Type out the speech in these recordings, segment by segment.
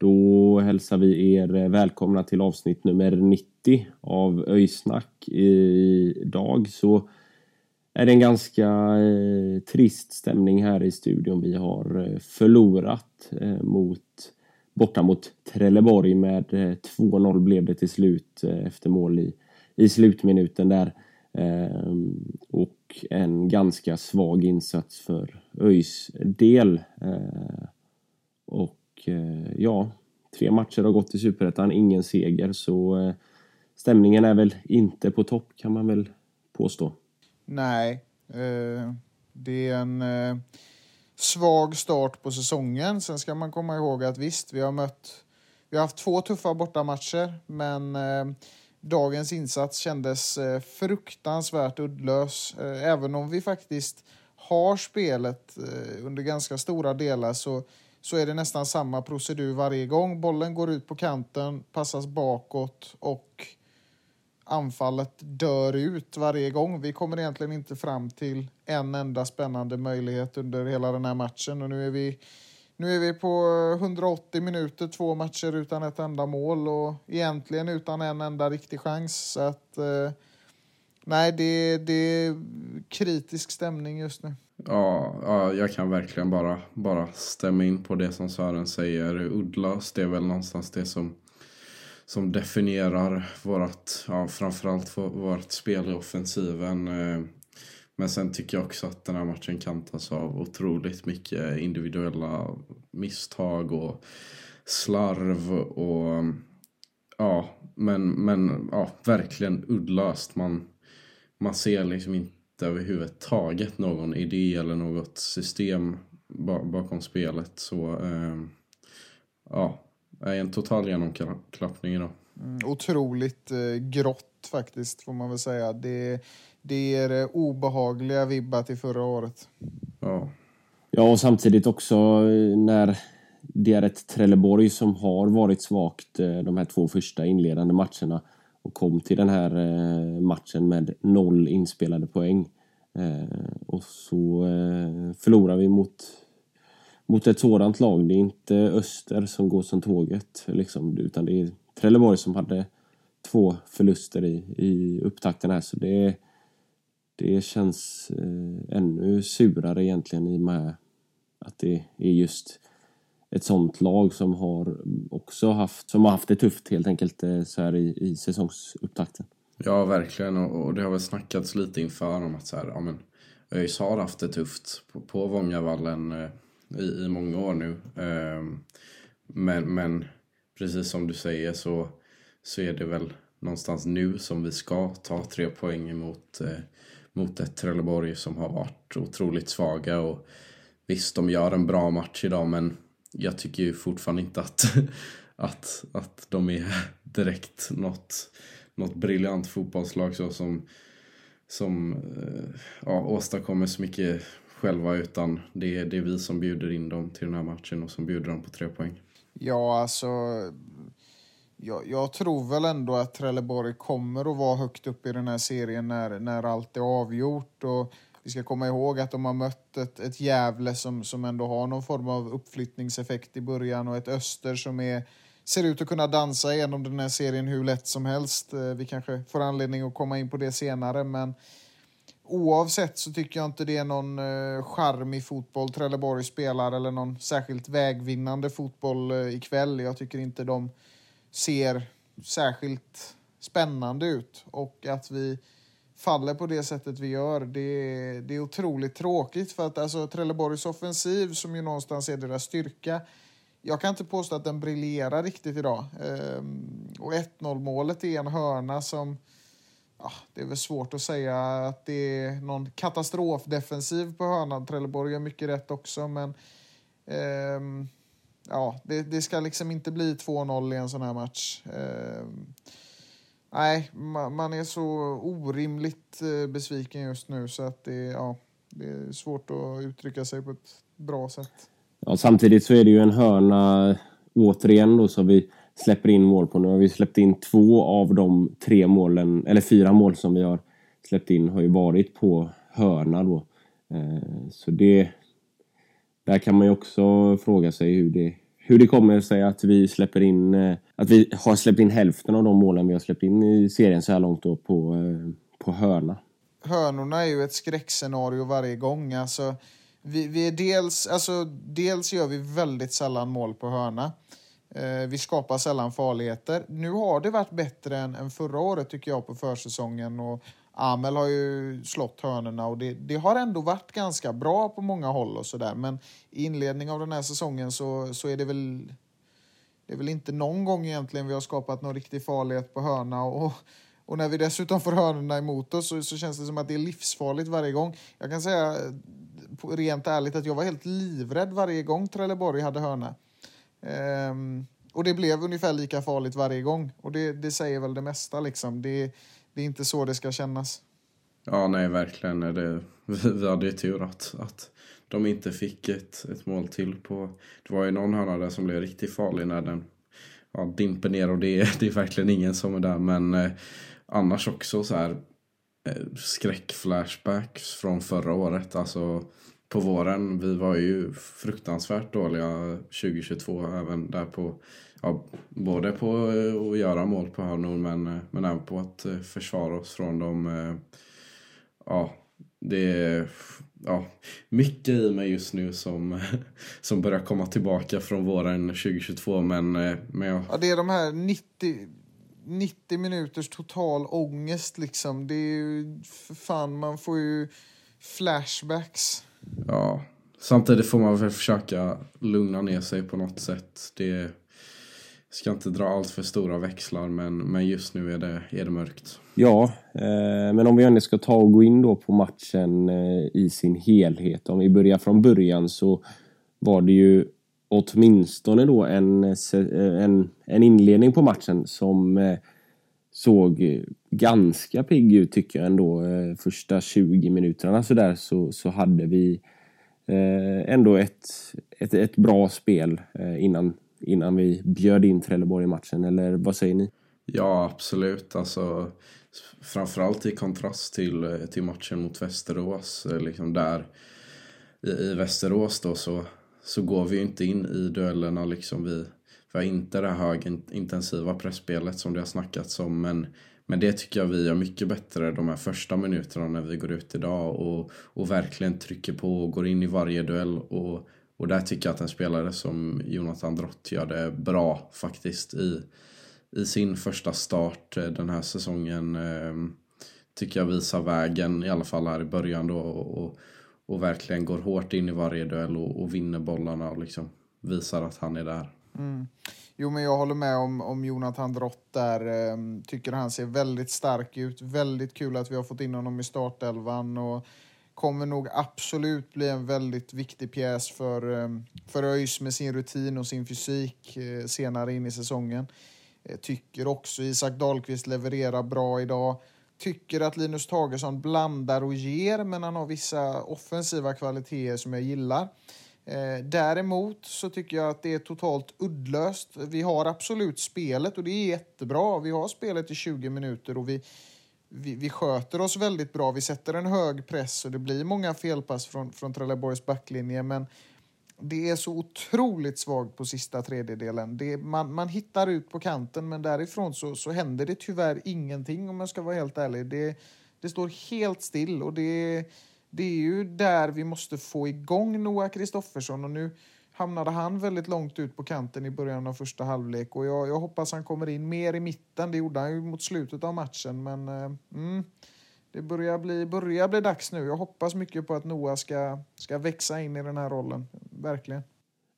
Då hälsar vi er välkomna till avsnitt nummer 90 av Öjsnack. Idag så är det en ganska eh, trist stämning här i studion. Vi har eh, förlorat eh, mot, borta mot Trelleborg med eh, 2-0 blev det till slut eh, efter mål i, i slutminuten där. Ehm, och en ganska svag insats för ÖIS del. Eh, och ja, tre matcher har gått i Superettan, ingen seger. Så stämningen är väl inte på topp kan man väl påstå. Nej, det är en svag start på säsongen. Sen ska man komma ihåg att visst, vi har mött... Vi har haft två tuffa bortamatcher, men eh, dagens insats kändes eh, fruktansvärt uddlös. Eh, även om vi faktiskt har spelet eh, under ganska stora delar så, så är det nästan samma procedur varje gång. Bollen går ut på kanten, passas bakåt och anfallet dör ut varje gång. Vi kommer egentligen inte fram till en enda spännande möjlighet under hela den här matchen och nu är vi nu är vi på 180 minuter, två matcher utan ett enda mål och egentligen utan en enda riktig chans. Så att, eh, nej, det, det är kritisk stämning just nu. Ja, ja, jag kan verkligen bara, bara stämma in på det som Sören säger. Uddlöst är väl någonstans det som, som definierar vårt, ja, framförallt vårt spel i offensiven. Eh, men sen tycker jag också att den här matchen kantas av otroligt mycket individuella misstag och slarv och ja, men, men ja, verkligen uddlöst. Man, man ser liksom inte överhuvudtaget någon idé eller något system bakom spelet. Så eh, ja, är en total genomklappning idag. Mm, otroligt eh, grått faktiskt, får man väl säga. Det, det ger eh, obehagliga vibbar till förra året. Ja, Ja, och samtidigt också eh, när det är ett Trelleborg som har varit svagt eh, de här två första inledande matcherna och kom till den här eh, matchen med noll inspelade poäng. Eh, Och så eh, förlorar vi mot, mot ett sådant lag. Det är inte Öster som går som tåget, liksom, utan det är Trelleborg som hade två förluster i, i upptakten här. Så det, det känns eh, ännu surare egentligen i och med att det är just ett sånt lag som har också haft, som har haft det tufft helt enkelt eh, så här i, i säsongsupptakten. ja verkligen. Och, och det har väl snackats lite inför om att så här, ja, men, ÖIS har haft det tufft på, på Vångavallen eh, i, i många år nu. Ehm, men, men precis som du säger så, så är det väl någonstans nu som vi ska ta tre poäng emot, eh, mot ett Trelleborg som har varit otroligt svaga. Och visst, de gör en bra match idag men jag tycker ju fortfarande inte att, att, att de är direkt något, något briljant fotbollslag så som, som eh, ja, åstadkommer så mycket själva utan det är, det är vi som bjuder in dem till den här matchen och som bjuder dem på tre poäng. Ja, alltså... Jag, jag tror väl ändå att Trelleborg kommer att vara högt upp i den här serien när, när allt är avgjort. Och vi ska komma ihåg att de har mött ett, ett Gävle som, som ändå har någon form av uppflyttningseffekt i början och ett Öster som är, ser ut att kunna dansa igenom den här serien hur lätt som helst. Eh, vi kanske får anledning att komma in på det senare, men oavsett så tycker jag inte det är någon eh, charmig fotboll Trelleborg spelar eller någon särskilt vägvinnande fotboll eh, ikväll. Jag tycker inte de ser särskilt spännande ut och att vi faller på det sättet vi gör. Det, det är otroligt tråkigt för att alltså, Trelleborgs offensiv som ju någonstans är deras styrka jag kan inte påstå att den briljerar riktigt idag. Ehm, och 1-0 målet är en hörna som... Ja, det är väl svårt att säga att det är någon katastrofdefensiv på hörnan. Trelleborg gör mycket rätt också, men... Ehm, ja, det, det, ska liksom inte bli 2-0 i en sån här match. Ehm, nej, man, man, är så orimligt eh, besviken just nu så att det, ja, det är svårt att uttrycka sig på ett bra sätt. Ja, samtidigt så är det ju en hörna återigen då så vi släpper in mål på. Nu har vi släppt in två av de tre målen, eller fyra mål som vi har släppt in har ju varit på hörna då. Eh, så det... Där kan man ju också fråga sig hur det, hur det kommer sig att vi släpper in... Eh, att vi har släppt in hälften av de målen vi har släppt in i serien så här långt då på, eh, på hörna. Hörnorna är ju ett skräckscenario varje gång. Alltså, vi, vi är dels, alltså, dels gör vi väldigt sällan mål på hörna. Eh, vi skapar sällan farligheter. Nu har det varit bättre än, än förra året tycker jag på försäsongen. Och Amel har ju slått hörnorna och det, det har ändå varit ganska bra på många håll och sådär. Men i inledningen av den här säsongen så, så är det väl det är väl inte någon gång egentligen vi har skapat någon riktig farlighet på hörna. Och, och när vi dessutom får hörnorna emot oss så, så känns det som att det är livsfarligt varje gång. Jag kan säga rent ärligt att jag var helt livrädd varje gång Trelleborg hade hörna. Um, och det blev ungefär lika farligt varje gång. Och det, det säger väl det mesta liksom. Det, det är inte så det ska kännas. Ja, nej, verkligen. Det, vi, vi hade ju tur att, att de inte fick ett, ett mål till på... Det var ju någon hörna där som blev riktigt farlig när den ja, dimper ner och det, det är verkligen ingen som är där. Men eh, annars också så här eh, skräckflashbacks från förra året. Alltså på våren. Vi var ju fruktansvärt dåliga 2022 även där på ja, både på eh, att göra mål på hörnor men, eh, men även på att eh, försvara oss från dem. Ja, det är ja, mycket i mig just nu som, som börjar komma tillbaka från våren 2022 men, men jag... Ja, det är de här 90 90 minuters total ångest liksom. Det är ju, för fan, man får ju flashbacks. Ja, samtidigt får man väl försöka lugna ner sig på något sätt. Det ska inte dra allt för stora växlar men, men just nu är det, är det mörkt. Ja, eh, men om vi ändå ska ta och gå in då på matchen eh, i sin helhet. Om vi börjar från början så var det ju åtminstone då en, eh, en, en inledning på matchen som eh, såg ganska pigg ut tycker jag ändå. Eh, första 20 minuterna så där så, så hade vi eh, ändå ett, ett, ett bra spel eh, innan, innan vi bjöd in Trelleborg i matchen. Eller vad säger ni? Ja, absolut. Alltså, framförallt i kontrast till, till matchen mot Västerås. Liksom där i, i Västerås då så, så går vi inte in i duellerna. Liksom vi, vi har inte det här högintensiva pressspelet som det har snackats om. Men, men det tycker jag vi gör mycket bättre de här första minuterna när vi går ut idag. Och, och verkligen trycker på och går in i varje duell. Och, och där tycker jag att en spelare som Jonathan Drott gör det bra faktiskt i, i sin första start eh, den här säsongen. Eh, tycker jag visar vägen i alla fall här i början då. Och, och, och verkligen går hårt in i varje duell och, och vinner bollarna och liksom visar att han är där. Mm. Jo, men jag håller med om, om Jonathan Drott där. Ehm, tycker han ser väldigt stark ut. Väldigt kul att vi har fått in honom i startelvan. Och kommer nog absolut bli en väldigt viktig pjäs för, ehm, för ÖIS med sin rutin och sin fysik eh, senare in i säsongen. Jag tycker också Isak Dahlqvist levererar bra idag. Tycker att Linus Tagesson blandar och ger, men han har vissa offensiva kvaliteter som jag gillar. Eh, däremot så tycker jag att det är totalt uddlöst. Vi har absolut spelet och det är jättebra. Vi har spelet i 20 minuter och vi, vi, vi sköter oss väldigt bra. Vi sätter en hög press och det blir många felpass från, från Trelleborgs backlinje. Men det är så otroligt svagt på sista tredjedelen. Det, man, man hittar ut på kanten men därifrån så, så händer det tyvärr ingenting om jag ska vara helt ärlig. Det, det står helt still och det det är ju där vi måste få igång Noah Kristoffersson och nu hamnade han väldigt långt ut på kanten i början av första halvlek och jag, jag hoppas han kommer in mer i mitten. Det gjorde han ju mot slutet av matchen men eh, mm, det börjar bli, börjar bli dags nu. Jag hoppas mycket på att Noah ska, ska växa in i den här rollen. Verkligen.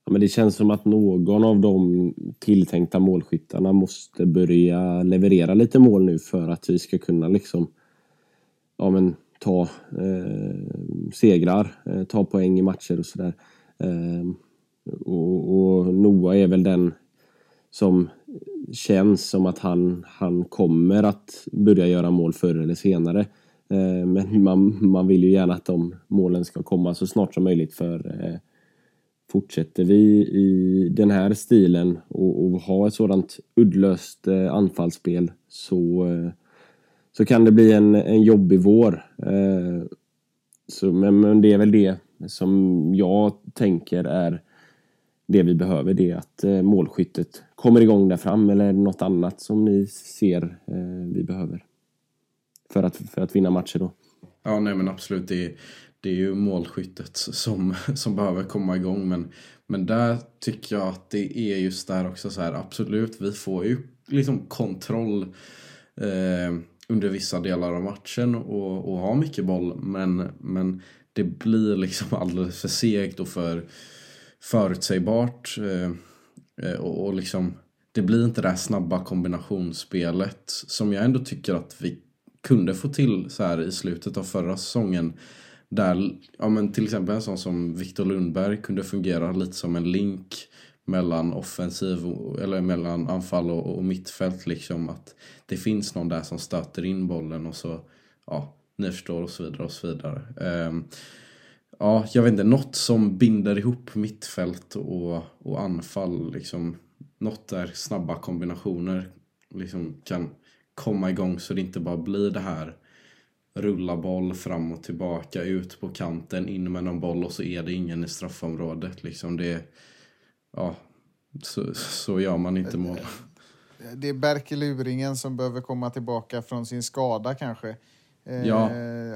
Ja, men det känns som att någon av de tilltänkta målskyttarna måste börja leverera lite mål nu för att vi ska kunna liksom ja, men, ta eh, segrar, eh, ta poäng i matcher och sådär. Eh, och, och Noah är väl den som känns som att han, han kommer att börja göra mål förr eller senare. Eh, men man, man vill ju gärna att de målen ska komma så snart som möjligt för eh, fortsätter vi i den här stilen och, och ha ett sådant uddlöst eh, anfallsspel så, eh, så kan det bli en, en jobbig vår. Eh, så, men, men det är väl det som jag tänker är det vi behöver. Det är att eh, målskyttet kommer igång där fram eller något annat som ni ser eh, vi behöver för att, för att vinna matcher då. Ja, nej men absolut. Det är, det är ju målskyttet som, som behöver komma igång. Men, men där tycker jag att det är just där också så här, absolut, vi får ju liksom kontroll eh, under vissa delar av matchen och, och ha mycket boll. Men, men det blir liksom alldeles för segt och för förutsägbart. Eh, eh, och, och liksom, det blir inte det här snabba kombinationsspelet som jag ändå tycker att vi kunde få till så här i slutet av förra säsongen. Där, ja men till exempel en sån som Viktor Lundberg kunde fungera lite som en link mellan offensiv, eller mellan anfall och, och mittfält liksom. Att det finns någon där som stöter in bollen och så, ja, ni förstår och så vidare och så vidare. Um, ja, jag vet inte, något som binder ihop mittfält och, och anfall liksom. Något där snabba kombinationer liksom kan komma igång så det inte bara blir det här rulla boll fram och tillbaka, ut på kanten, in med någon boll och så är det ingen i straffområdet. Liksom det, ja, så, så gör man inte mål. Det är Berke som behöver komma tillbaka från sin skada kanske. Eh, ja.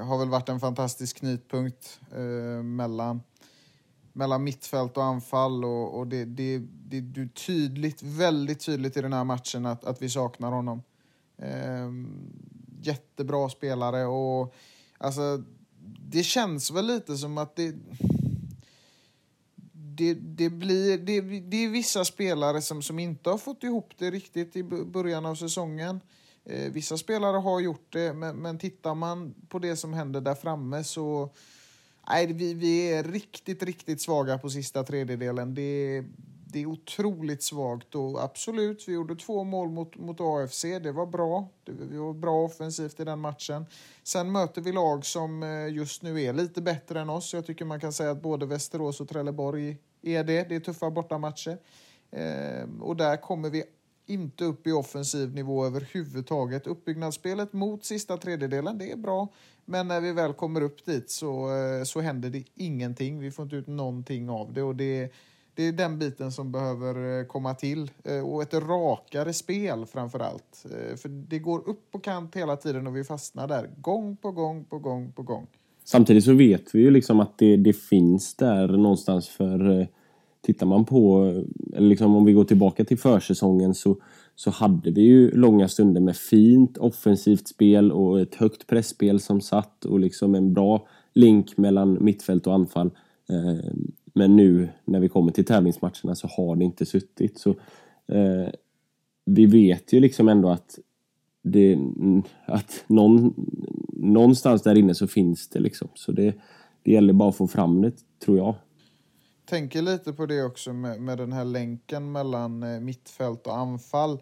har väl varit en fantastisk knytpunkt eh, mellan, mellan mittfält och anfall och, och det, det, det, det är tydligt, väldigt tydligt i den här matchen att, att vi saknar honom. Eh, jättebra spelare och alltså det känns väl lite som att det det, det, blir, det, det är vissa spelare som, som inte har fått ihop det riktigt i början av säsongen. Eh, vissa spelare har gjort det, men, men tittar man på det som händer där framme så... Nej, vi, vi är riktigt, riktigt svaga på sista tredjedelen. Det, det är otroligt svagt och absolut, vi gjorde två mål mot, mot AFC. Det var bra. Det, vi var bra offensivt i den matchen. Sen möter vi lag som eh, just nu är lite bättre än oss. Jag tycker man kan säga att både Västerås och Trelleborg är det. Det är tuffa bortamatcher. Eh, och där kommer vi inte upp i offensiv nivå överhuvudtaget. Uppbyggnadsspelet mot sista tredjedelen, det är bra. Men när vi väl kommer upp dit så, eh, så händer det ingenting. Vi får inte ut någonting av det. och det det är den biten som behöver eh, komma till. Eh, och ett rakare spel framför allt. Eh, för det går upp på kant hela tiden och vi fastnar där. Gång på gång på gång på gång. Samtidigt så vet vi ju liksom att det, det finns där någonstans för Tittar man på, eller liksom om vi går tillbaka till försäsongen så, så hade vi ju långa stunder med fint offensivt spel och ett högt pressspel som satt och liksom en bra link mellan mittfält och anfall. Men nu när vi kommer till tävlingsmatcherna så har det inte suttit. Så, eh, vi vet ju liksom ändå att, det, att någon, någonstans där inne så finns det liksom. Så det, det gäller bara att få fram det, tror jag. Tänker lite på det också med, med den här länken mellan eh, mittfält och anfall.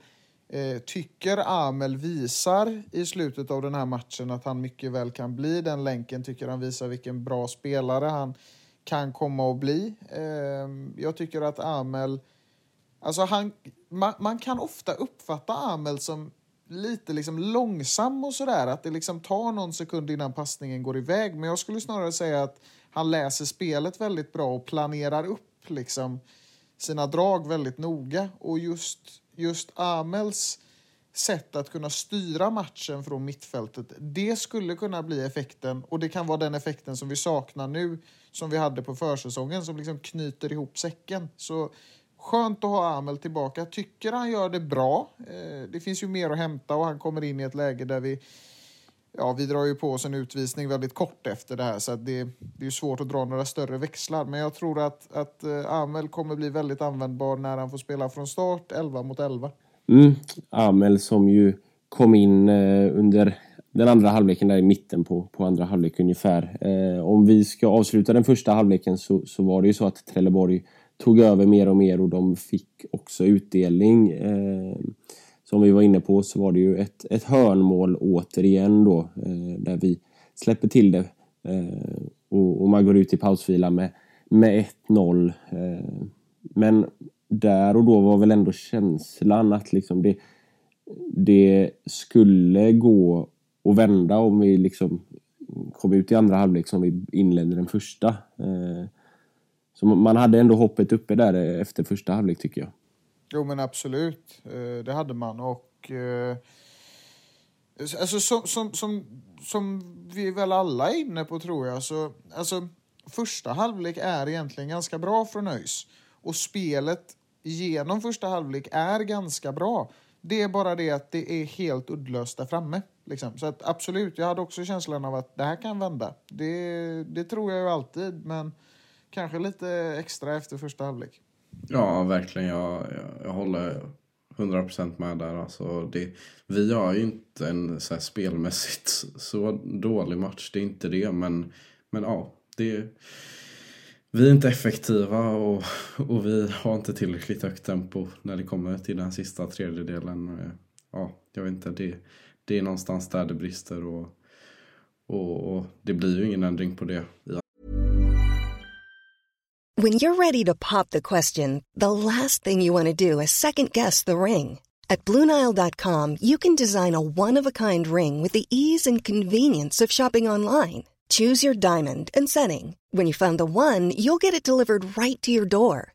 Eh, tycker Amel visar i slutet av den här matchen att han mycket väl kan bli den länken. Tycker han visar vilken bra spelare han kan komma att bli. Ehm, jag tycker att Amel... Alltså han, man, man kan ofta uppfatta Amel som lite liksom långsam och sådär. Att det liksom tar någon sekund innan passningen går iväg. Men jag skulle snarare säga att han läser spelet väldigt bra och planerar upp liksom sina drag väldigt noga. Och just, just Amels sätt att kunna styra matchen från mittfältet, det skulle kunna bli effekten och det kan vara den effekten som vi saknar nu som vi hade på försäsongen som liksom knyter ihop säcken. Så skönt att ha Amel tillbaka. Tycker han gör det bra. Eh, det finns ju mer att hämta och han kommer in i ett läge där vi ja, vi drar ju på oss en utvisning väldigt kort efter det här så att det, det är svårt att dra några större växlar. Men jag tror att, att eh, Amel kommer bli väldigt användbar när han får spela från start 11 mot 11. Mm. Amel som ju kom in eh, under den andra halvleken där i mitten på, på andra halvlek ungefär. Eh, om vi ska avsluta den första halvleken så, så var det ju så att Trelleborg tog över mer och mer och de fick också utdelning eh, som vi var inne på så var det ju ett, ett hörnmål återigen då eh, där vi släpper till det eh, och, och, man går ut i pausvila med, med 1-0. Eh, men där och då var väl ändå känslan att liksom det, det skulle gå att vända om vi liksom kom ut i andra halvlek som vi inledde den första. Eh, så man hade ändå hoppet uppe där eh, efter första halvlek tycker jag. Jo men absolut, eh, det hade man. Och alltså, som, som, som, som vi väl alla är inne på tror jag, så alltså, första halvlek är egentligen ganska bra från ÖIS. Och spelet genom första halvlek är ganska bra. Det är bara det att det är helt uddlöst där framme. Liksom. Så att absolut, jag hade också känslan av att det här kan vända. Det, det tror jag ju alltid, men kanske lite extra efter första halvlek. Ja, verkligen. Jag, jag, jag håller 100% med där. Alltså det, vi gör ju inte en så här spelmässigt så dålig match. Det är inte det. Men, men ja, det, vi är inte effektiva och, och vi har inte tillräckligt högt tempo när det kommer till den sista tredjedelen. Ja, jag vet inte. Det, det är någonstans där det brister. Och, och, och det blir ju ingen ändring på det When you're ready to pop the question, the last thing you want to do is second guess the ring. At Bluenile.com, you can design a one of a kind ring with the ease and convenience of shopping online. Choose your diamond and setting. When you find the one, you'll get it delivered right to your door.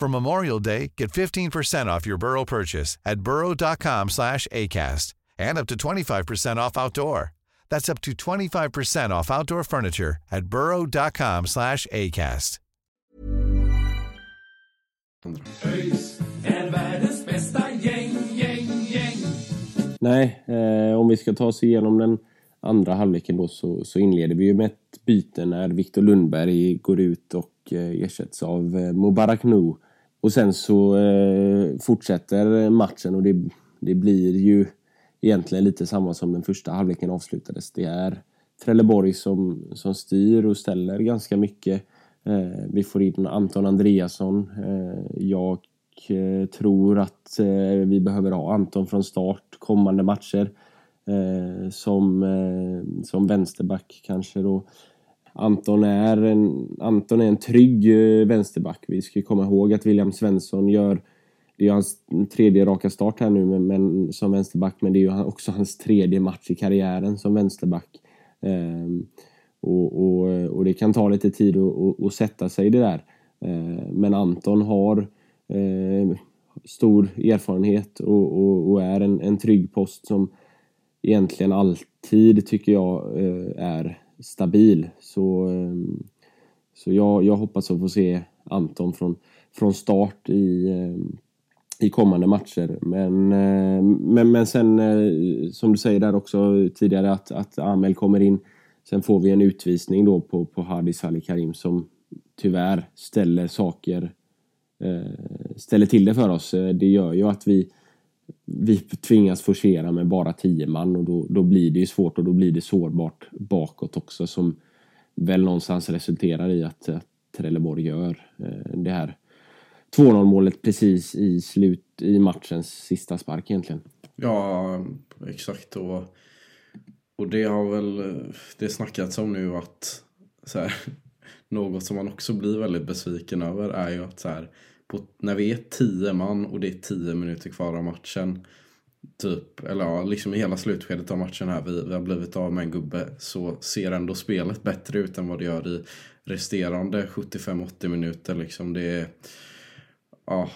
For Memorial Day, get 15% off your Burrow purchase at burrow.com slash ACAST and up to 25% off outdoor. That's up to 25% off outdoor furniture at burrow.com slash ACAST. Nej, eh, om vi ska ta oss igenom den andra halvleken då så, så inleder vi ju med ett byte när Viktor Lundberg går ut och eh, ersätts av eh, Mubarak Nu. Och sen så eh, fortsätter matchen och det, det blir ju egentligen lite samma som den första halvleken avslutades. Det är Trelleborg som, som styr och ställer ganska mycket. Eh, vi får in Anton Andreasson. Eh, jag eh, tror att eh, vi behöver ha Anton från start kommande matcher. Eh, som, eh, som vänsterback kanske då. Anton är en, Anton är en trygg eh, vänsterback. Vi ska komma ihåg att William Svensson gör det är hans tredje raka start här nu men, men, som vänsterback men det är ju också hans tredje match i karriären som vänsterback. Ehm, och, och, och, det kan ta lite tid att, att sätta sig i det där. Ehm, men Anton har eh, stor erfarenhet och, och är en, en trygg post som egentligen alltid tycker jag eh, är stabil. Så, ehm, så jag, jag hoppas att få se Anton från, från start i, ehm, i kommande matcher. Men, eh, men, men sen eh, som du säger där också tidigare att, att Amel kommer in Sen får vi en utvisning då på, på Hadi Salih Karim som tyvärr ställer saker eh, ställer till det för oss. Det gör ju att vi vi tvingas forcera med bara tio man och då, då blir det ju svårt och då blir det sårbart bakåt också som väl någonstans resulterar i att, att Trelleborg gör eh, det här 2-0 målet precis i slut i matchens sista spark egentligen. Ja, exakt. Och och det har väl det snackats om nu att så här, något som man också blir väldigt besviken över är ju att så här, på, när vi är tio man och det är tio minuter kvar av matchen typ, eller ja, liksom i hela slutskedet av matchen här, vi, vi har blivit av med en gubbe, så ser ändå spelet bättre ut än vad det gör i resterande 75-80 minuter. Liksom det är, ja,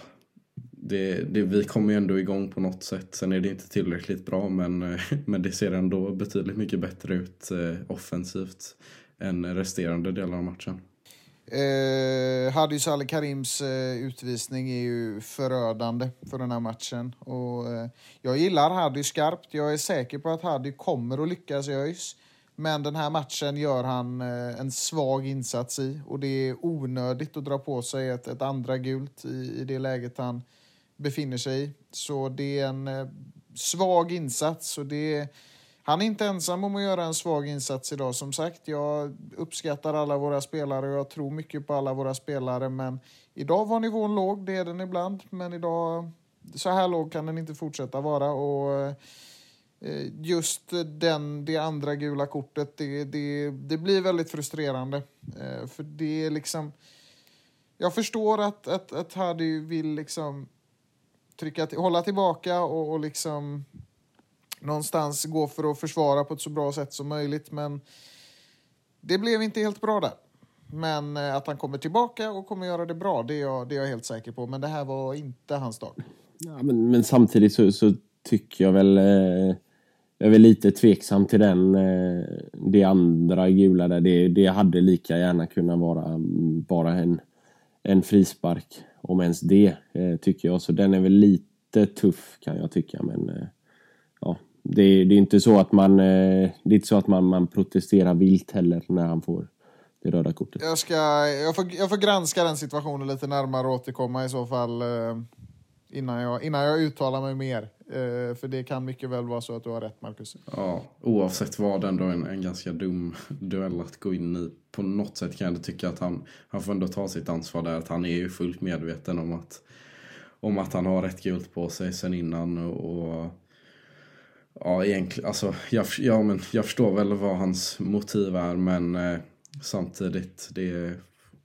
det, det, vi kommer ju ändå igång på något sätt. Sen är det inte tillräckligt bra men, men det ser ändå betydligt mycket bättre ut eh, offensivt än resterande delar av matchen. Eh, Hadis Ali Karims eh, utvisning är ju förödande för den här matchen. Och, eh, jag gillar Hadi skarpt. Jag är säker på att Hadi kommer att lyckas i ÖIS. Men den här matchen gör han eh, en svag insats i och det är onödigt att dra på sig ett, ett andra gult i, i det läget han befinner sig i. Så det är en eh, svag insats och det är han är inte ensam om att göra en svag insats idag. Som sagt, jag uppskattar alla våra spelare och jag tror mycket på alla våra spelare. Men idag var nivån låg, det är den ibland. Men idag, så här låg kan den inte fortsätta vara. Och eh, just den, det andra gula kortet, det, det, det blir väldigt frustrerande. Eh, för det är liksom... Jag förstår att, att, att Hadi vill liksom trycka, hålla tillbaka och, och liksom någonstans gå för att försvara på ett så bra sätt som möjligt. Men det blev inte helt bra där. Men eh, att han kommer tillbaka och kommer göra det bra, det är jag, det är jag helt säker på. Men det här var inte hans dag. Ja, men, men samtidigt så, så, tycker jag väl... Eh, jag är väl lite tveksam till den. Eh, det andra gula där, det, det hade lika gärna kunnat vara mm, bara en, en frispark. Om ens det, eh, tycker jag. Så den är väl lite tuff kan jag tycka. Men eh, eh, ja, det, det, är inte så att man, eh, det är inte så att man, man protesterar vilt heller när han får det röda kortet. Jag, ska, jag, får, jag får granska den situationen lite närmare och återkomma i så fall eh, innan, jag, innan jag uttalar mig mer. Eh, för det kan mycket väl vara så att du har rätt, Marcus. Ja, oavsett vad ändå en, en ganska dum duell att gå in i. På något sätt kan jag tycka att han, han får ändå ta sitt ansvar där. Att han är ju fullt medveten om att, om att han har rätt gult på sig sen innan. och, och Ja, egentligen, alltså, jag, ja, men jag förstår väl vad hans motiv är men eh, samtidigt, det,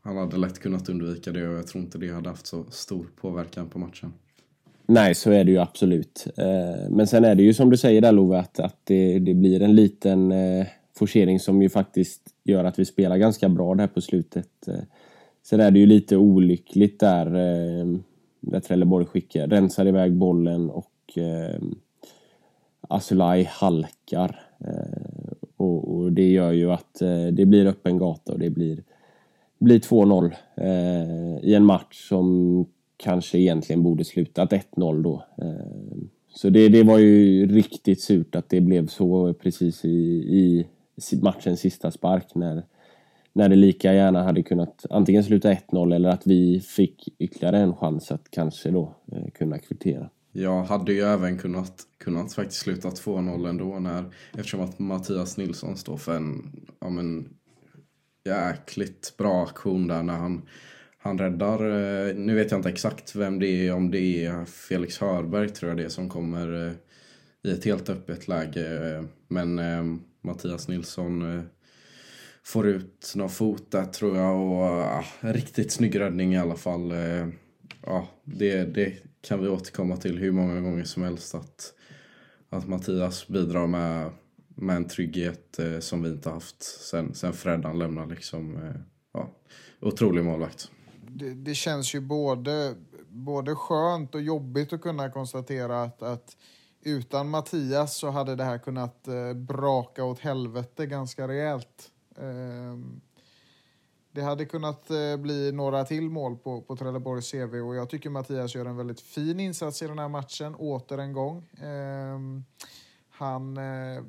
han hade lätt kunnat undvika det och jag tror inte det hade haft så stor påverkan på matchen. Nej, så är det ju absolut. Eh, men sen är det ju som du säger där Love, att, att det, det blir en liten eh, forcering som ju faktiskt gör att vi spelar ganska bra där på slutet. Eh, sen är det ju lite olyckligt där, eh, där Trelleborg skickar, rensar iväg bollen och eh, Asulaj halkar. Eh, och, och, det gör ju att eh, det blir öppen gata och det blir, blir 2-0 eh, i en match som kanske egentligen borde slutat 1-0 då. Eh. Så det, det var ju riktigt surt att det blev så precis i, i matchens sista spark när, när det lika gärna hade kunnat antingen sluta 1-0 eller att vi fick ytterligare en chans att kanske då eh, kunna kvittera. Jag hade ju även kunnat, kunnat faktiskt sluta 2-0 ändå när, eftersom att Mattias Nilsson står för en ja, men, jäkligt bra aktion där när han, han räddar, eh, nu vet jag inte exakt vem det är, om det är Felix Hörberg tror jag det är som kommer eh, i ett helt öppet läge. Eh, men Mattias Nilsson får ut någon fot där tror jag och ja, riktigt snygg räddning i alla fall. Ja, det, det kan vi återkomma till hur många gånger som helst att, att Mattias bidrar med, med en trygghet eh, som vi inte haft sen, sen Freddan lämnade. Liksom, eh, ja, otrolig målvakt. Det, det, känns ju både, både skönt och jobbigt att kunna konstatera att, att utan Mattias så hade det här kunnat eh, braka åt helvete ganska rejält. Eh, det hade kunnat eh, bli några till mål på, på Trelleborgs CV och jag tycker Mattias gör en väldigt fin insats i den här matchen, åter en gång. Eh, han, eh,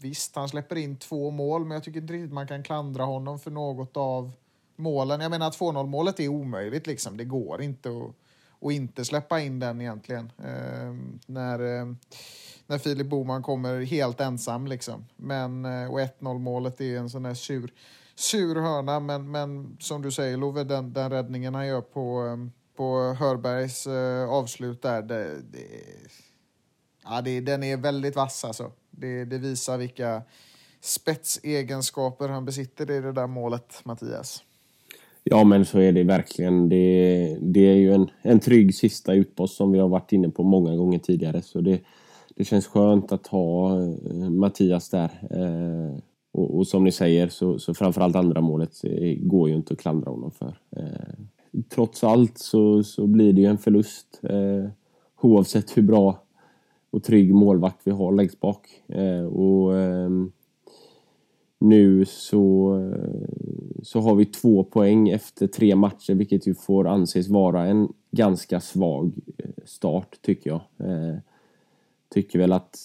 visst, han släpper in två mål, men jag tycker inte riktigt man kan klandra honom för något av målen. Jag menar, 2-0 målet är omöjligt, liksom. det går inte att, att inte släppa in den egentligen. Eh, när, eh, när Filip Boman kommer helt ensam. Liksom. Men, eh, och 1-0 målet är en sån där sur sur hörna, men, men som du säger Love, den, den räddningen han gör på, eh, på Hörbergs eh, avslut där, det, det, ja, det, den är väldigt vass alltså. Det, det visar vilka spetsegenskaper han besitter i det där målet, Mattias. Ja, men så är det verkligen. Det, det är ju en, en trygg sista utpost som vi har varit inne på många gånger tidigare. Så det, det känns skönt att ha eh, Mattias där. Eh, och, och, som ni säger så, så framförallt andra målet eh, går ju inte att klandra honom för. Eh, trots allt så, så blir det ju en förlust eh, oavsett hur bra och trygg målvakt vi har längst bak. Eh, och eh, nu så, eh, så har vi två poäng efter tre matcher vilket ju får anses vara en ganska svag start tycker jag. Tycker väl att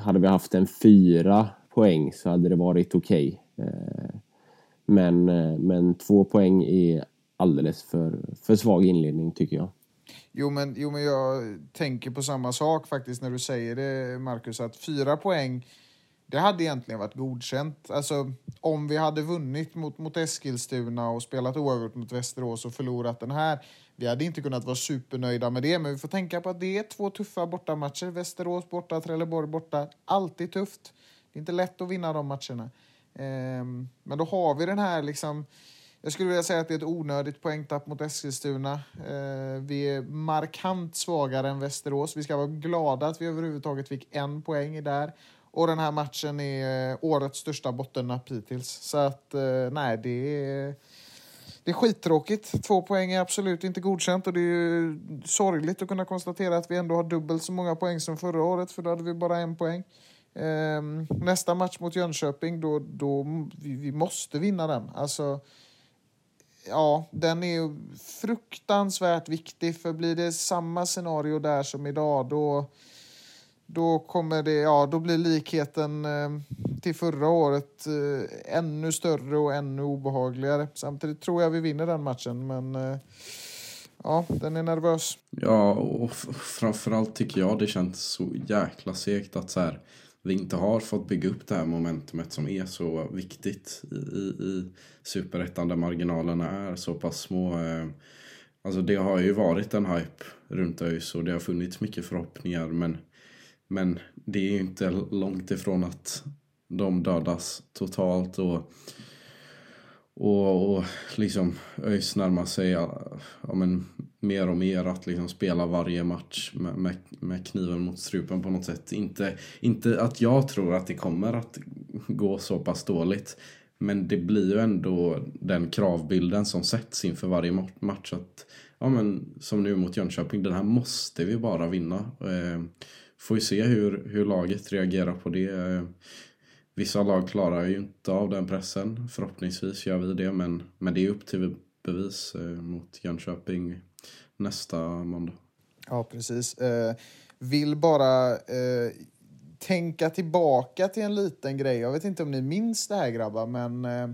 hade vi haft en fyra poäng så hade det varit okej. Okay. Men, eh, men två poäng är alldeles för, för svag inledning tycker jag. Jo men, jo, men jag tänker på samma sak faktiskt när du säger det, Marcus, att fyra poäng, det hade egentligen varit godkänt. Alltså, om vi hade vunnit mot, mot Eskilstuna och spelat oavgjort mot Västerås och förlorat den här, vi hade inte kunnat vara supernöjda med det, men vi får tänka på att det är två tuffa bortamatcher. Västerås borta, Trelleborg borta. Alltid tufft. Det är inte lätt att vinna de matcherna. Ehm, men då har vi den här liksom jag skulle vilja säga att det är ett onödigt poängtapp mot Eskilstuna. Eh, vi är markant svagare än Västerås. Vi ska vara glada att vi överhuvudtaget fick en poäng där. Och den här matchen är eh, årets största bottennapp hittills. Så att, eh, nej, det är... Det är skittråkigt. Två poäng är absolut inte godkänt och det är ju sorgligt att kunna konstatera att vi ändå har dubbelt så många poäng som förra året för då hade vi bara en poäng. Ehm, nästa match mot Jönköping, då, då vi, vi måste vinna den. Alltså, ja, den är fruktansvärt viktig. För blir det samma scenario där som idag, då, då kommer det, ja, då blir likheten eh, till förra året eh, ännu större och ännu obehagligare. Samtidigt tror jag vi vinner den matchen, men eh, ja, den är nervös. Ja, och framförallt tycker jag det känns så jäkla segt att så här vi inte har fått bygga upp det här momentumet som är så viktigt i, i, i superettan där marginalerna är så pass små. Eh, alltså det har ju varit en hype runt ÖIS och det har funnits mycket förhoppningar men, men det är ju inte långt ifrån att de dödas totalt och och, och liksom ÖIS närmar sig ja, men, mer och mer att liksom spela varje match med, med, med, kniven mot strupen på något sätt. Inte, inte att jag tror att det kommer att gå så pass dåligt. Men det blir ju ändå den kravbilden som sätts inför varje match. Att, ja, men, som nu mot Jönköping, den här måste vi bara vinna. Eh, får ju se hur, hur laget reagerar på det. Eh, Vissa lag klarar ju inte av den pressen. Förhoppningsvis gör vi det, men, men det är upp till bevis eh, mot Jönköping nästa måndag. Ja, precis. Eh, vill bara eh, tänka tillbaka till en liten grej. Jag vet inte om ni minns det här grabbar, men eh,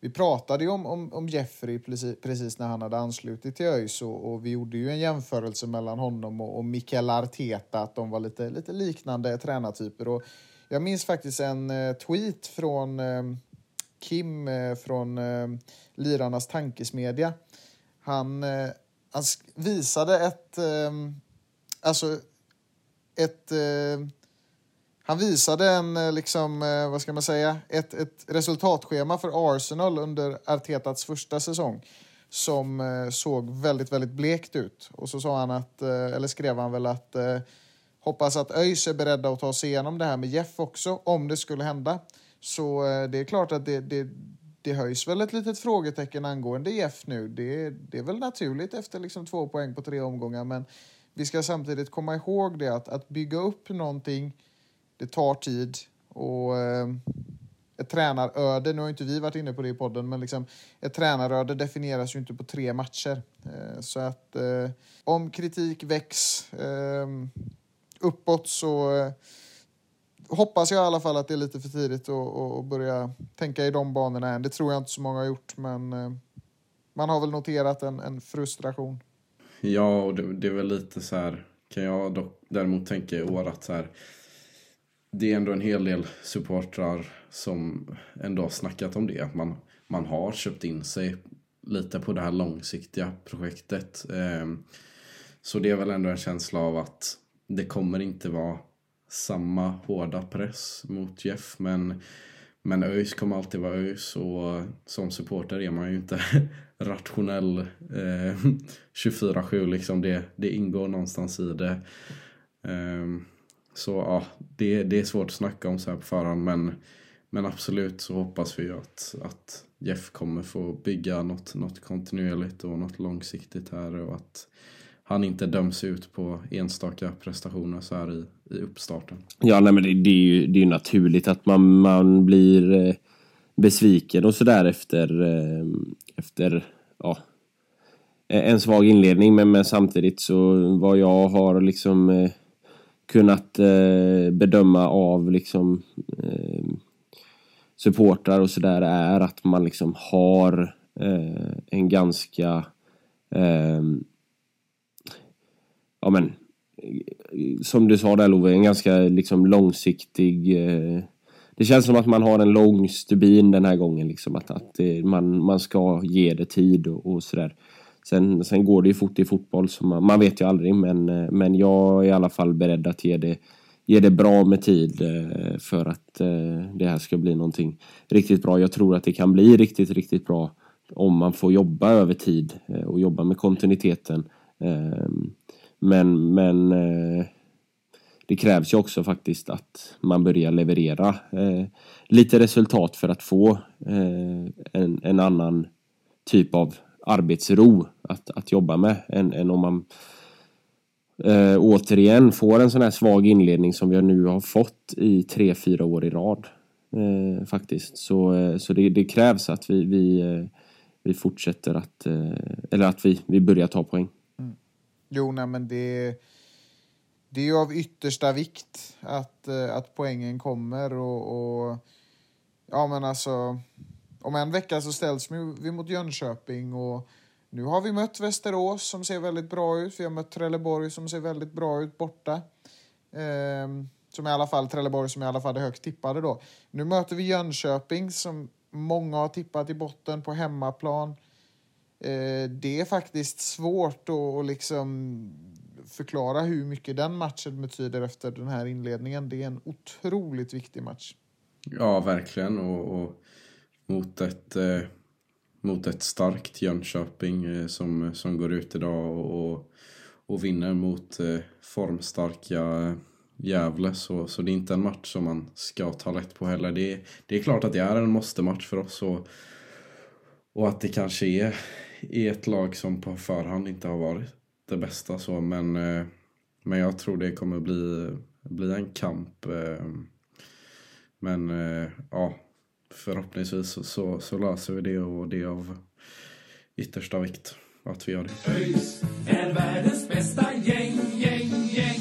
vi pratade ju om, om, om Jeffrey precis, precis, när han hade anslutit till ÖIS och, och, vi gjorde ju en jämförelse mellan honom och, och Mikael Arteta, att de var lite, lite liknande tränartyper. Och jag minns faktiskt en eh, tweet från eh, Kim eh, från eh, Lirarnas tankesmedja. Han, eh, han visade ett... Eh, alltså ett... Eh, han visade en, eh, liksom, eh, vad ska man säga, ett, ett resultatschema för Arsenal under Artetats första säsong som eh, såg väldigt, väldigt blekt ut. Och så sa han att, eller skrev han väl att Hoppas att ÖIS är beredda att ta sig igenom det här med Jeff också, om det skulle hända. Så eh, det är klart att det, det, det höjs väl ett litet frågetecken angående Jeff nu. Det, det är väl naturligt efter liksom två poäng på tre omgångar, men vi ska samtidigt komma ihåg det att, att bygga upp någonting, det tar tid. Och eh, ett tränaröde, nu har inte vi varit inne på det i podden, men liksom, ett tränaröde definieras ju inte på tre matcher. Eh, så att eh, om kritik väcks eh, uppåt så eh, hoppas jag i alla fall att det är lite för tidigt att börja tänka i de banorna än. Det tror jag inte så många har gjort, men eh, man har väl noterat en, en frustration. Ja, och det, det, är väl lite så här, kan jag dock däremot tänka i år att så här, det är ändå en hel del supportrar som ändå har snackat om det. Att man, man har köpt in sig lite på det här långsiktiga projektet. Ehm, så det är väl ändå en känsla av att det kommer inte vara samma hårda press mot Jeff men men ÖIS kommer alltid vara ÖIS och som supporter är man ju inte rationell eh, 24-7 liksom. Det, det ingår någonstans i det. Eh, så ja, det, det är svårt att snacka om så här på förhand men, men absolut så hoppas vi att, att Jeff kommer få bygga något, något kontinuerligt och något långsiktigt här och att han inte döms ut på enstaka prestationer så här i, i uppstarten. Ja, nej, men det, det är ju det är naturligt att man, man blir eh, besviken och sådär efter, eh, efter ja, eh, en svag inledning. Men, men samtidigt så vad jag har liksom kunnat bedöma av liksom supportrar och sådär är att man liksom har en ganska ja men som du sa där Love, en ganska liksom långsiktig eh, det känns som att man har en lång stubin den här gången liksom att, att det, man, man ska ge det tid och, och sådär. Sen, sen går det ju fort i fotboll så man, man, vet ju aldrig men, eh, men jag är i alla fall beredd att ge det, ge det bra med tid eh, för att eh, det här ska bli någonting riktigt bra. Jag tror att det kan bli riktigt, riktigt bra om man får jobba över tid eh, och jobba med kontinuiteten. Eh, men, men eh, det krävs ju också faktiskt att man börjar leverera eh, lite resultat för att få eh, en, en annan typ av arbetsro att, att jobba med än, än om man eh, återigen får en sån här svag inledning som vi nu har fått i tre, fyra år i rad. Eh, faktiskt. Så, eh, så det, det, krävs att vi, vi, vi fortsätter att, eller att vi, vi börjar ta poäng. Jo, nej men det, det är ju av yttersta vikt att, eh, att poängen kommer och, och ja men alltså om en vecka så ställs vi mot Jönköping och nu har vi mött Västerås som ser väldigt bra ut. Vi har mött Trelleborg som ser väldigt bra ut borta. Ehm, som i alla fall Trelleborg som i alla fall är högt tippade då. Nu möter vi Jönköping som många har tippat i botten på hemmaplan. Eh, det är faktiskt svårt att liksom förklara hur mycket den matchen betyder efter den här inledningen. Det är en otroligt viktig match. Ja, verkligen. Och, och mot ett, eh, mot ett starkt Jönköping eh, som, som går ut idag och, och vinner mot eh, formstarka Gävle. Så, så det är inte en match som man ska ta lätt på heller. Det, det är klart att det är en måste-match för oss. Och, och att det kanske är, är ett lag som på förhand inte har varit det bästa. Så, men, eh, men jag tror det kommer bli, bli en kamp. Eh, men eh, ja, förhoppningsvis så, så löser vi det och det är av yttersta vikt att vi gör det. ÖIS är världens bästa gäng, gäng, gäng.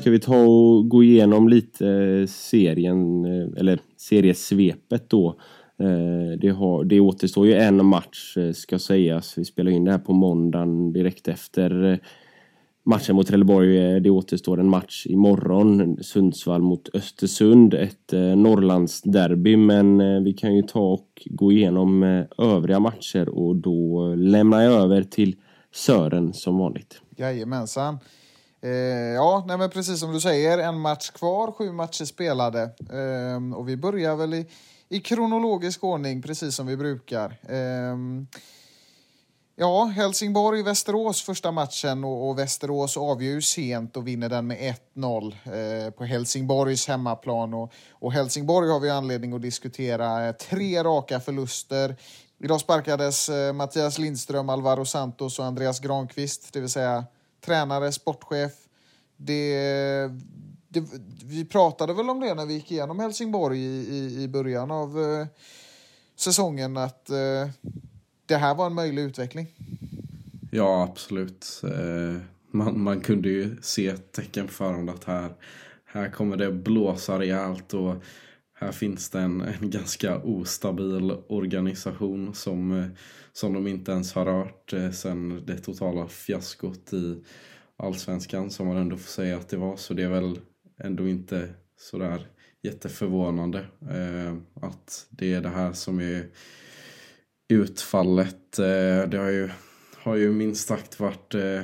Ska vi ta och gå igenom lite serien, eller seriesvepet då. Eh, det, har, det återstår ju en match eh, ska sägas. Vi spelar in det här på måndagen direkt efter eh, matchen mot Trelleborg. Det återstår en match imorgon. Sundsvall mot Östersund. Ett Norrlandsderby. Men vi kan ju ta och gå igenom övriga matcher och då lämnar jag över till Sören som vanligt. Jajamensan. Eh, ja, nej men precis som du säger, en match kvar, sju matcher spelade. Eh, och vi börjar väl i, i kronologisk ordning, precis som vi brukar. Ehm, Ja, Helsingborg-Västerås första matchen och, och Västerås avgör sent och vinner den med 1-0 eh, på Helsingborgs hemmaplan. Och, och, Helsingborg har vi anledning att diskutera. Eh, tre raka förluster. Idag sparkades eh, Mattias Lindström, Alvaro Santos och Andreas Granqvist, det vill säga tränare, sportchef. Det, det, vi pratade väl om det när vi gick igenom Helsingborg i, i, i början av eh, säsongen, att eh, det här var en möjlig utveckling. Ja, absolut. Eh, man, man kunde ju se tecken på förhand att här, här kommer det blåsa rejält och här finns det en, en ganska ostabil organisation som, eh, som de inte ens har rört eh, sen det totala fiaskot i allsvenskan som man ändå får säga att det var. Så det är väl ändå inte sådär jätteförvånande eh, att det är det här som är utfallet. Eh, det har ju, har ju minst sagt varit eh,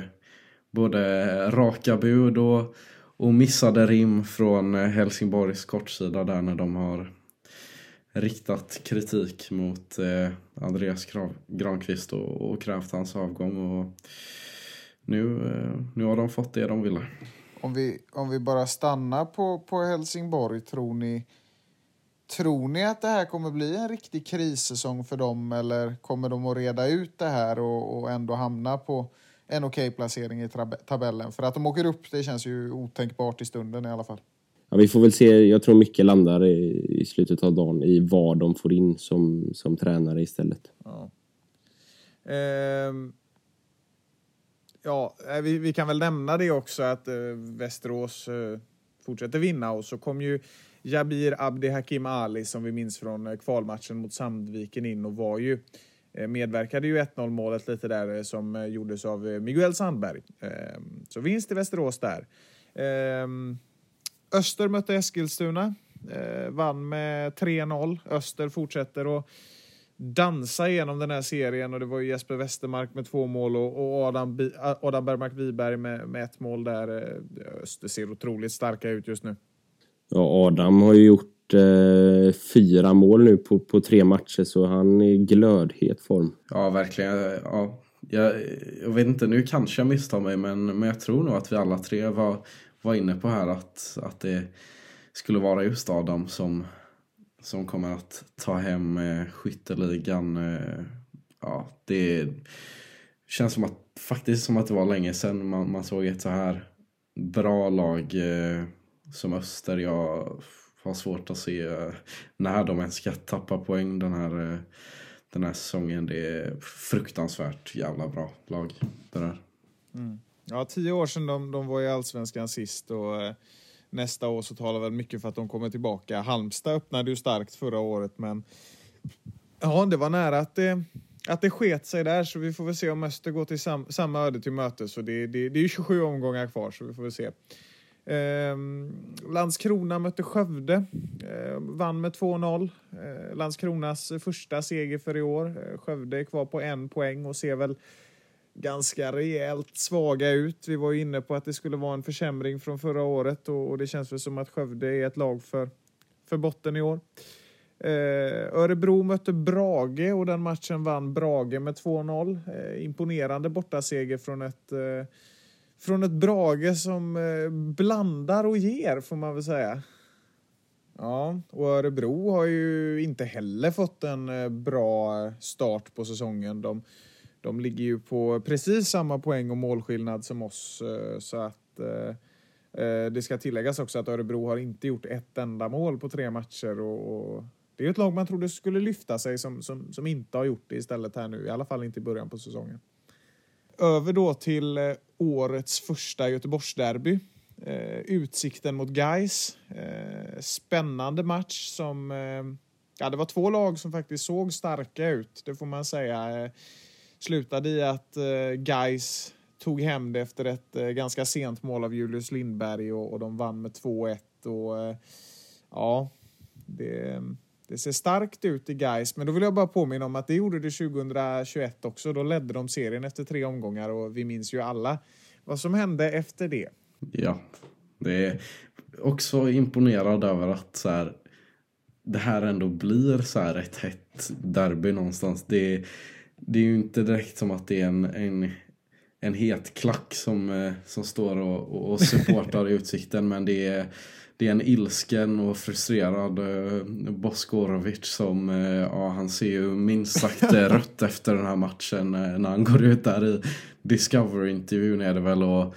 både raka bud och, och missade rim från eh, Helsingborgs kortsida där när de har riktat kritik mot eh, Andreas Granqvist och, och krävt hans avgång. Och nu, eh, nu har de fått det de ville. Om vi, om vi bara stannar på, på Helsingborg, tror ni, tror ni att det här kommer bli en riktig krissäsong för dem eller kommer de att reda ut det här och, och ändå hamna på en okej placering i tabellen? För att de åker upp, det känns ju otänkbart i stunden i alla fall. Ja, vi får väl se. Jag tror mycket landar i, i slutet av dagen i vad de får in som, som tränare istället. Ja. Ehm. Ja, eh, vi, vi, kan väl nämna det också att eh, Västerås eh, fortsätter vinna och så kom ju Jabir Abdi Hakim Ali som vi minns från eh, kvalmatchen mot Sandviken in och var ju eh, medverkade ju 1-0 målet lite där eh, som gjordes av Miguel Sandberg. Ehm, så vinst i Västerås där. Ehm, Öster mötte Eskilstuna, vann med 3-0. Öster fortsätter att dansa igenom den här serien och det var ju Jesper Westermark med två mål och, Adam, Adam Bergmark Wiberg med, med ett mål där. Öster ser otroligt starka ut just nu. Ja, Adam har ju gjort eh, fyra mål nu på, på tre matcher så han är i glödhet form. Ja, verkligen. Ja, jag, jag vet inte, nu kanske jag misstar mig men, men jag tror nog att vi alla tre var, var inne på här att, att det skulle vara just Adam som, som kommer att ta hem eh, skytteligan. Eh, ja, det känns som att, faktiskt som att det var länge sedan man, man såg ett så här bra lag eh, som Öster. Jag har svårt att se eh, när de ens ska tappa poäng den här, eh, den här säsongen. Det är fruktansvärt jävla bra lag det där. Mm. Ja, tio år sedan de, de var i Allsvenskan sist och eh, nästa år så talar väl mycket för att de kommer tillbaka. Halmstad öppnade ju starkt förra året men ja, det var nära att det, att det sket sig där så vi får väl se om Öster går till sam, samma öde till mötes. det, det, det är ju 27 omgångar kvar så vi får väl se. Eh, Landskrona mötte Skövde, eh, vann med 2-0. Eh, Landskronas första seger för i år. Eh, Skövde är kvar på en poäng och ser väl ganska rejält svaga ut. Vi var ju inne på att det skulle vara en försämring från förra året och, och det känns väl som att Skövde är ett lag för, för botten i år. Eh, Örebro mötte Brage och den matchen vann Brage med 2-0. Eh, imponerande bortaseger från ett eh, från ett Brage som eh, blandar och ger, får man väl säga. Ja, och Örebro har ju inte heller fått en eh, bra start på säsongen. De, de ligger ju på precis samma poäng och målskillnad som oss, eh, så att eh, eh, det ska tilläggas också att Örebro har inte gjort ett enda mål på tre matcher och, och det är ett lag man trodde skulle lyfta sig som, som, som inte har gjort det istället här nu, i alla fall inte i början på säsongen. Över då till årets första Göteborgsderby. Eh, utsikten mot Geis. Eh, spännande match som... Eh, ja, det var två lag som faktiskt såg starka ut, det får man säga. Slutade i att eh, tog hem det efter ett eh, ganska sent mål av Julius Lindberg och, och de vann med 2-1. Och, eh, ja, det, det ser starkt ut i Guys, men då vill jag bara påminna om att det gjorde det 2021 också. Då ledde de serien efter tre omgångar och vi minns ju alla vad som hände efter det. Ja, det är också imponerad över att så här, det här ändå blir så här ett hett derby någonstans. Det, det är ju inte direkt som att det är en, en, en het klack som, eh, som står och, och supportar Utsikten, men det är det är en ilsken och frustrerad eh, Boskorovic som, eh, ja han ser ju minst sagt eh, rött efter den här matchen när han går ut där i Discovery-intervjun är det väl och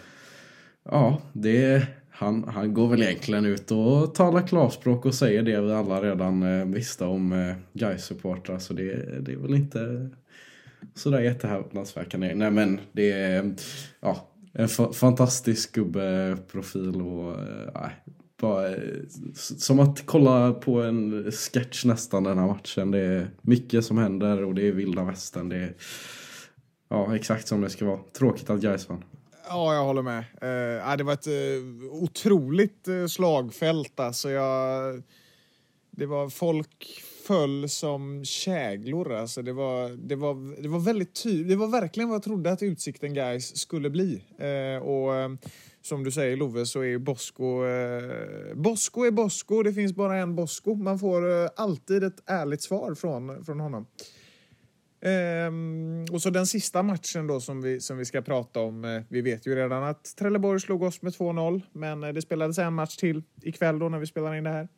ja, det är, han, han går väl egentligen ut och talar klarspråk och säger det vi alla redan eh, visste om eh, Gais-supportrar så det, det är väl inte sådär jättehäpnadsväckande. Nej men det är ja, en fantastisk gubbeprofil och eh, nej, bara, eh, som att kolla på en sketch nästan den här matchen. Det är mycket som händer och det är vilda västern. Det är ja, exakt som det ska vara. Tråkigt att Gais vann. Ja, jag håller med. Uh, det var ett uh, otroligt uh, slagfält. Alltså jag, det var folk föll som käglor. Alltså det, var, det, var, det var väldigt tydligt. Det var verkligen vad jag trodde att Utsikten Guys skulle bli. Eh, och eh, som du säger Love så är Bosko... Eh, Bosko är Bosko, det finns bara en Bosko. Man får eh, alltid ett ärligt svar från, från honom. Ehm, och så den sista matchen då som vi, som vi ska prata om. Eh, vi vet ju redan att Trelleborg slog oss med 2-0, men eh, det spelades en match till ikväll då när vi spelar in det här.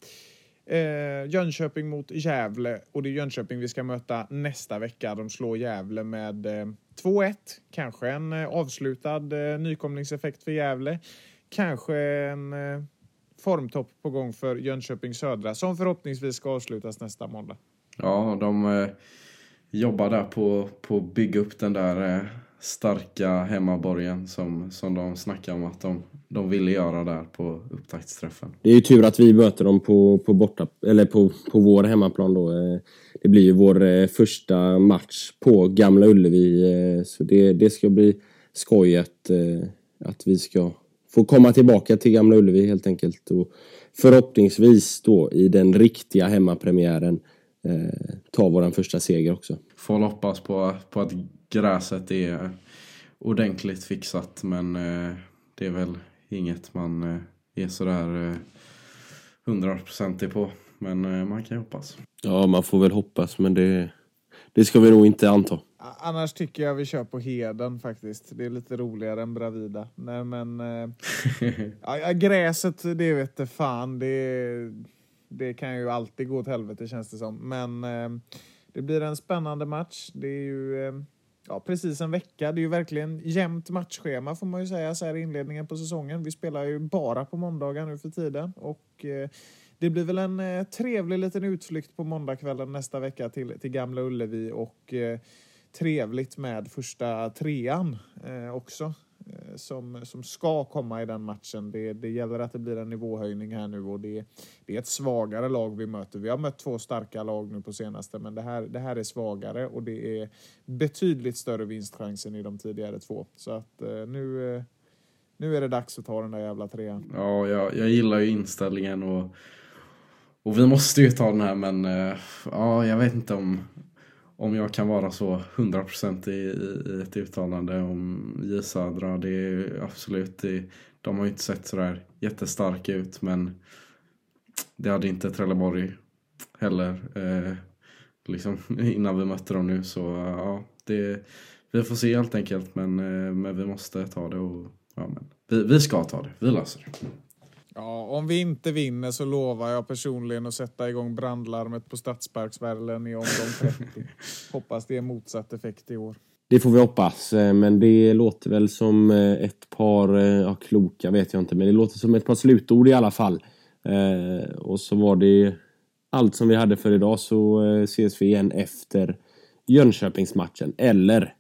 Eh, Jönköping mot Gävle och det är Jönköping vi ska möta nästa vecka. De slår Gävle med eh, 2-1. Kanske en eh, avslutad eh, nykomlingseffekt för Gävle. Kanske en eh, formtopp på gång för Jönköping Södra som förhoppningsvis ska avslutas nästa måndag. Ja, de eh, jobbar där på, att bygga upp den där eh, starka hemmaborgen som, som de snackar om att de, de ville göra där på upptaktsträffen. Det är ju tur att vi möter dem på, på, borta, eller på, på vår hemmaplan då. Eh, Det blir ju vår eh, första match på Gamla Ullevi. eh, Så det, det ska bli skoj att, att vi ska få komma tillbaka till Gamla Ullevi helt enkelt. Och förhoppningsvis då i den riktiga hemmapremiären eh, ta vår första seger också. Får hoppas på, på att gräset är ordentligt fixat men eh, det är väl inget man eh, är sådär eh, hundraprocentig på. Men eh, man kan ju hoppas. Ja, man får väl hoppas men det, det ska vi nog inte anta. Annars tycker jag vi kör på Heden faktiskt. Det är lite roligare än Bravida. Nej men... Ja, gräset, det vet det fan. Det, det kan ju alltid gå åt helvete känns det som. Men det blir en spännande match. Det är ju ja, precis en vecka. Det är ju verkligen jämnt matchschema får man ju säga så här i inledningen på säsongen. Vi spelar ju bara på måndagar nu för tiden. Och eh, det blir väl en eh, trevlig liten utflykt på måndagskvällen nästa vecka till, till Gamla Ullevi och eh, trevligt med första trean eh, också Eh, som, som ska komma i den matchen. Det, det gäller att det blir en nivåhöjning här nu och det, det är ett svagare lag vi möter. Vi har mött två starka lag nu på senaste men det här, det här är svagare och det är betydligt större vinstchans än i de tidigare två. Så att eh, nu, eh, nu är det dags att ta den där jävla trean. Ja, jag, jag gillar ju inställningen och, och vi måste ju ta den här men eh, ja, jag vet inte om, om jag kan vara så 100% i, i, i ett uttalande om J Södra. Det är absolut, det, de har ju inte sett sådär jättestarka ut men det hade inte Trelleborg heller eh, liksom innan vi mötte dem nu så ja, det, vi får se helt enkelt men, eh, men vi måste ta det och ja, men, vi, vi ska ta det, vi löser det. Ja, om vi inte vinner så lovar jag personligen att sätta igång brandlarmet på Stadsparksvärlen i omgång 30. Hoppas det är motsatt effekt i år. Det får vi hoppas, eh, men det låter väl som eh, ett par, eh, ja kloka vet jag inte, men det låter som ett par slutord i alla fall. Och så var det allt som vi hade för idag så ses vi igen efter Jönköpingsmatchen eller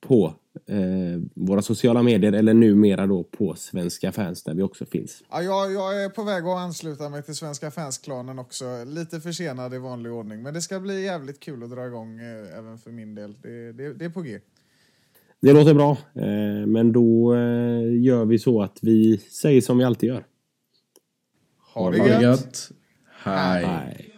på eh, våra sociala medier eller numera då på Svenska fans där vi också finns. Ja, jag, jag är på väg att ansluta mig till Svenska fansklanen också. Lite försenad i vanlig ordning. Men det ska bli jävligt kul att dra igång eh, även för min del. Det, det, det är på G. Det låter bra, eh, men då eh, gör vi så att vi säger som vi alltid gör. Ha det Ha det gött! gött. Hej. Hej.